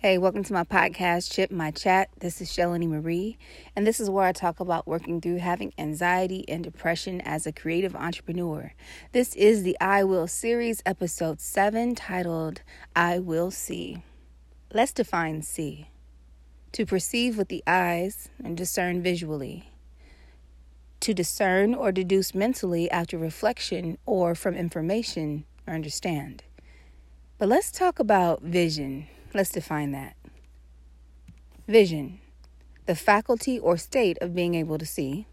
Hey, welcome to my podcast, Chip My Chat. This is Shellanee Marie, and this is where I talk about working through having anxiety and depression as a creative entrepreneur. This is the I Will series, episode 7, titled I Will See. Let's define see to perceive with the eyes and discern visually, to discern or deduce mentally after reflection or from information or understand. But let's talk about vision Let's define that. Vision, the faculty or state of being able to see,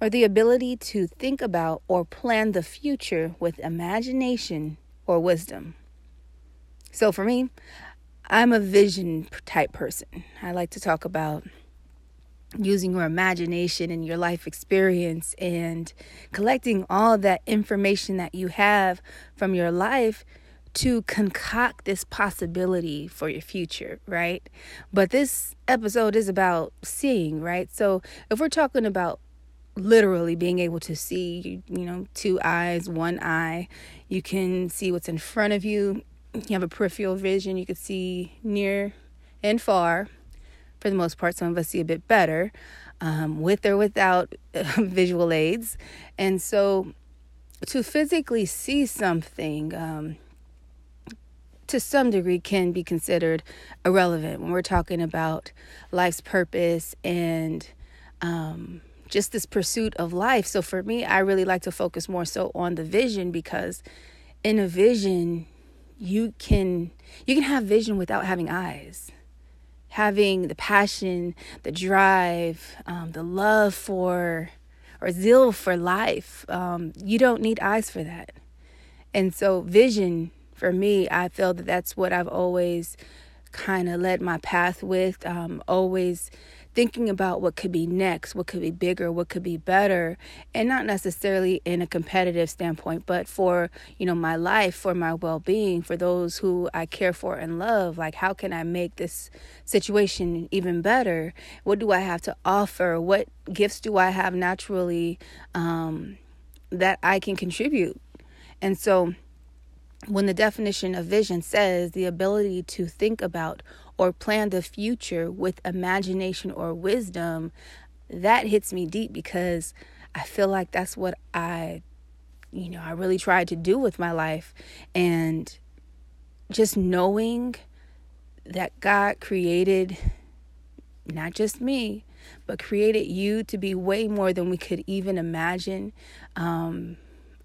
or the ability to think about or plan the future with imagination or wisdom. So for me, I'm a vision type person. I like to talk about using your imagination and your life experience and collecting all that information that you have from your life to concoct this possibility for your future, right? But this episode is about seeing, right? So if we're talking about literally being able to see, you know, two eyes, one eye, you can see what's in front of you. You have a peripheral vision, you can see near and far. For the most part, some of us see a bit better um, with or without visual aids. And so to physically see something, um, to some degree can be considered irrelevant when we're talking about life's purpose and um, just this pursuit of life. So for me, I really like to focus more so on the vision because in a vision, you can you can have vision without having eyes. Having the passion, the drive, um, the love for or zeal for life, um, you don't need eyes for that. And so, vision for me, I feel that that's what I've always kind of led my path with. Um, always thinking about what could be next, what could be bigger, what could be better, and not necessarily in a competitive standpoint, but for, you know, my life, for my well-being, for those who I care for and love, like how can I make this situation even better? What do I have to offer? What gifts do I have naturally um, that I can contribute? And so when the definition of vision says the ability to think about or plan the future with imagination or wisdom, that hits me deep because I feel like that's what I, you know, I really tried to do with my life. And just knowing that God created not just me, but created you to be way more than we could even imagine. Um,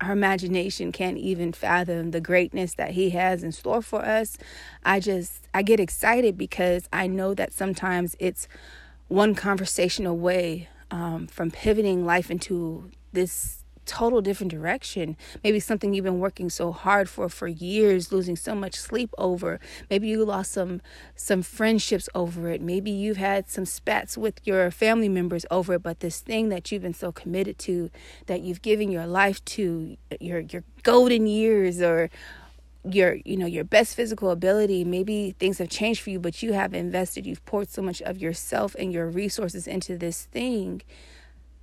our imagination can't even fathom the greatness that he has in store for us. I just I get excited because I know that sometimes it's one conversation away um, from pivoting life into this total different direction. Maybe something you've been working so hard for for years, losing so much sleep over. Maybe you lost some some friendships over it. Maybe you've had some spats with your family members over it, but this thing that you've been so committed to, that you've given your life to, your your golden years or your you know your best physical ability maybe things have changed for you but you have invested you've poured so much of yourself and your resources into this thing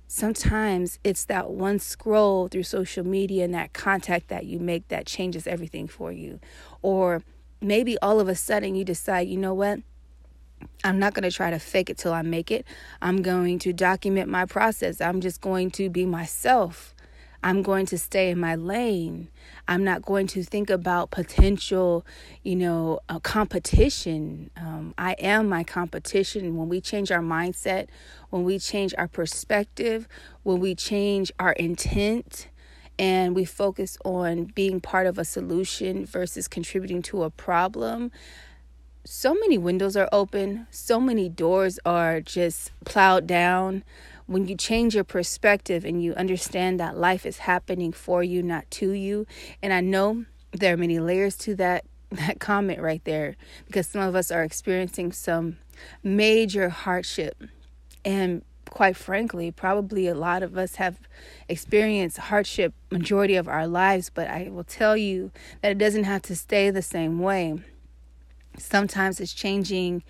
sometimes it's that one scroll through social media and that contact that you make that changes everything for you. Or maybe all of a sudden you decide, you know what? I'm not going to try to fake it till I make it. I'm going to document my process. I'm just going to be myself. I'm going to stay in my lane. I'm not going to think about potential, you know, uh, competition. Um, I am my competition. When we change our mindset, when we change our perspective, when we change our intent, and we focus on being part of a solution versus contributing to a problem, so many windows are open, so many doors are just plowed down when you change your perspective and you understand that life is happening for you, not to you. And I know there are many layers to that that comment right there because some of us are experiencing some major hardship and quite frankly probably a lot of us have experienced hardship majority of our lives but i will tell you that it doesn't have to stay the same way sometimes it's changing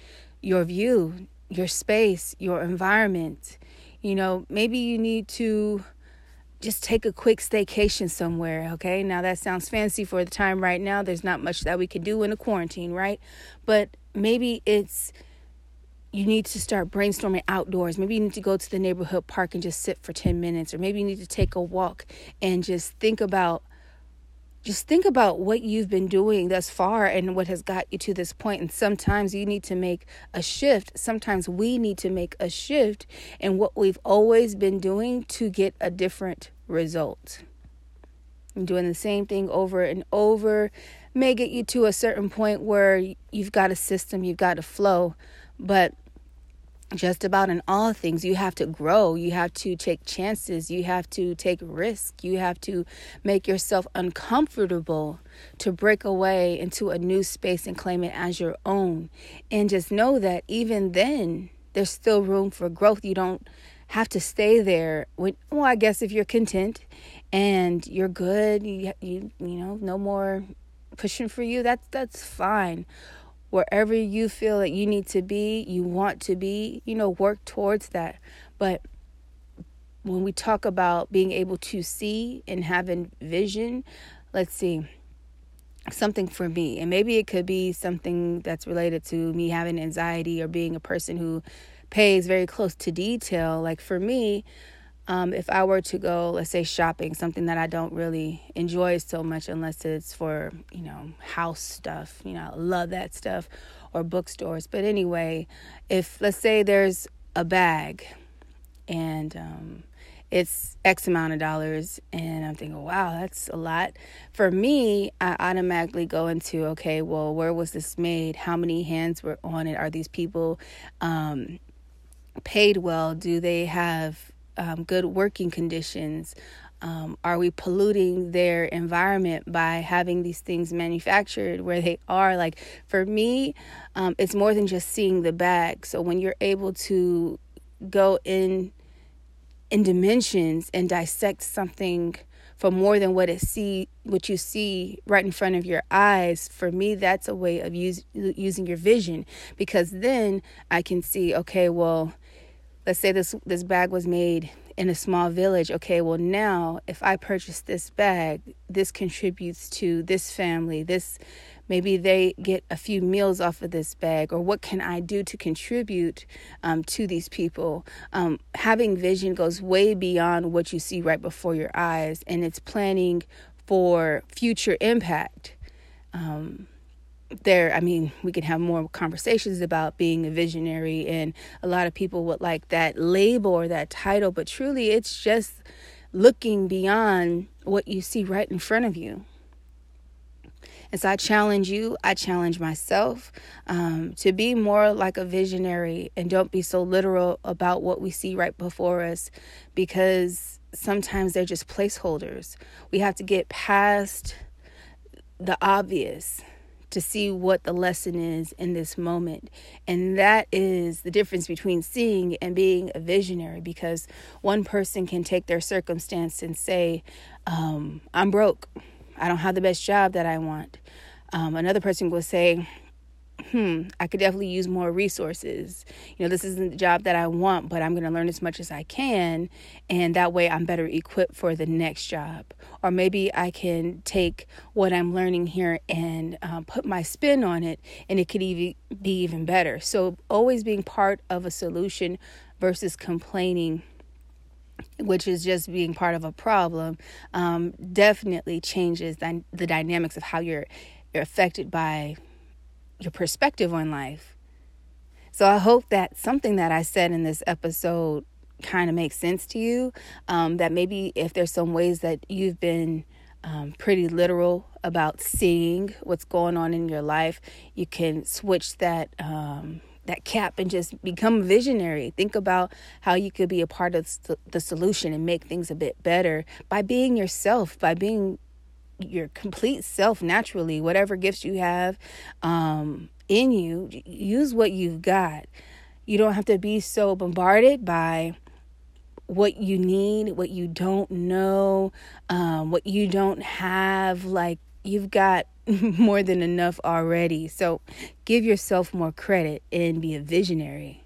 your view your space your environment you know, maybe you need to just take a quick staycation somewhere, okay? Now that sounds fancy for the time right now. There's not much that we can do in a quarantine, right? But maybe it's you need to start brainstorming outdoors. Maybe you need to go to the neighborhood park and just sit for 10 minutes, or maybe you need to take a walk and just think about just think about what you've been doing thus far and what has got you to this point. And sometimes you need to make a shift. Sometimes we need to make a shift in what we've always been doing to get a different result. And doing the same thing over and over may get you to a certain point where you've got a system, you've got a flow, but just about in all things. You have to grow. You have to take chances. You have to take risk. You have to make yourself uncomfortable to break away into a new space and claim it as your own. And just know that even then there's still room for growth. You don't have to stay there when well i guess if you're content and you're good you you you know no more pushing for you that's that's fine wherever you feel that you need to be, you want to be, you know, work towards that. But when we talk about being able to see and having vision, let's see something for me and maybe it could be something that's related to me having anxiety or being a person who pays very close to detail like for me um, if I were to go, let's say shopping, something that I don't really enjoy so much unless it's for, you know, house stuff, you know, I love that stuff, or bookstores. But anyway, if let's say there's a bag and um, it's X amount of dollars, and I'm thinking, wow, that's a lot. For me, I automatically go into, okay, well, where was this made? How many hands were on it? Are these people um, paid well? Do they have um, good working conditions? Um, are we polluting their environment by having these things manufactured where they are? Like for me, um, it's more than just seeing the bag. So when you're able to go in in dimensions and dissect something for more than what it see what you see right in front of your eyes for me that's a way of use, using your vision because then i can see okay well let's say this this bag was made in a small village. Okay well now if i purchase this bag this contributes to this family. This maybe they get a few meals off of this bag or what can i do to contribute um, to these people? Um, having vision goes way beyond what you see right before your eyes and it's planning for future impact. Um, there i mean we can have more conversations about being a visionary and a lot of people would like that label or that title but truly it's just looking beyond what you see right in front of you and so I challenge you, I challenge myself um, to be more like a visionary and don't be so literal about what we see right before us because sometimes they're just placeholders. We have to get past the obvious to see what the lesson is in this moment. And that is the difference between seeing and being a visionary because one person can take their circumstance and say, um, I'm broke. I don't have the best job that I want. Um, another person will say, hmm, I could definitely use more resources. You know, this isn't the job that I want, but I'm going to learn as much as I can. And that way I'm better equipped for the next job. Or maybe I can take what I'm learning here and um, put my spin on it, and it could even be even better. So, always being part of a solution versus complaining which is just being part of a problem, um, definitely changes the, the dynamics of how you're you're affected by your perspective on life. So I hope that something that I said in this episode kind of makes sense to you. Um, that maybe if there's some ways that you've been um, pretty literal about seeing what's going on in your life, you can switch that um, that cap and just become visionary. Think about how you could be a part of the solution and make things a bit better by being yourself, by being your complete self naturally, whatever gifts you have um, in you, use what you've got. You don't have to be so bombarded by what you need, what you don't know, um, what you don't have. Like you've got more than enough already. So give yourself more credit and be a visionary.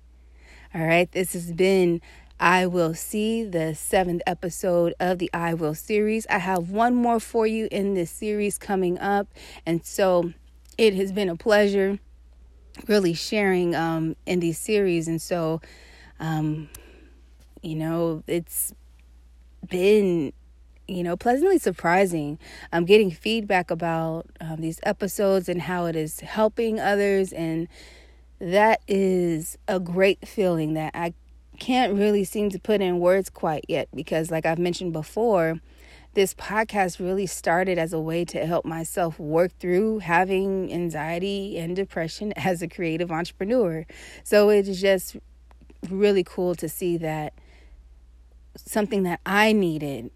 All right, this has been I Will See, the seventh episode of the I Will series. I have one more for you in this series coming up. And so it has been a pleasure really sharing um, in these series. And so, um, you know, it's been you know, pleasantly surprising. I'm getting feedback about um, these episodes and how it is helping others. And that is a great feeling that I can't really seem to put in words quite yet because, like I've mentioned before, this podcast really started as a way to help myself work through having anxiety and depression as a creative entrepreneur. So it's just really cool to see that something that I needed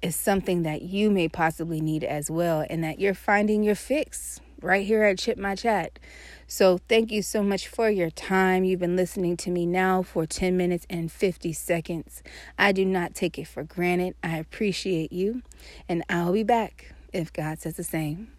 is something that you may possibly need as well, and that you're finding your fix right here at Chip My Chat. So, thank you so much for your time. You've been listening to me now for 10 minutes and 50 seconds. I do not take it for granted. I appreciate you, and I'll be back if God says the same.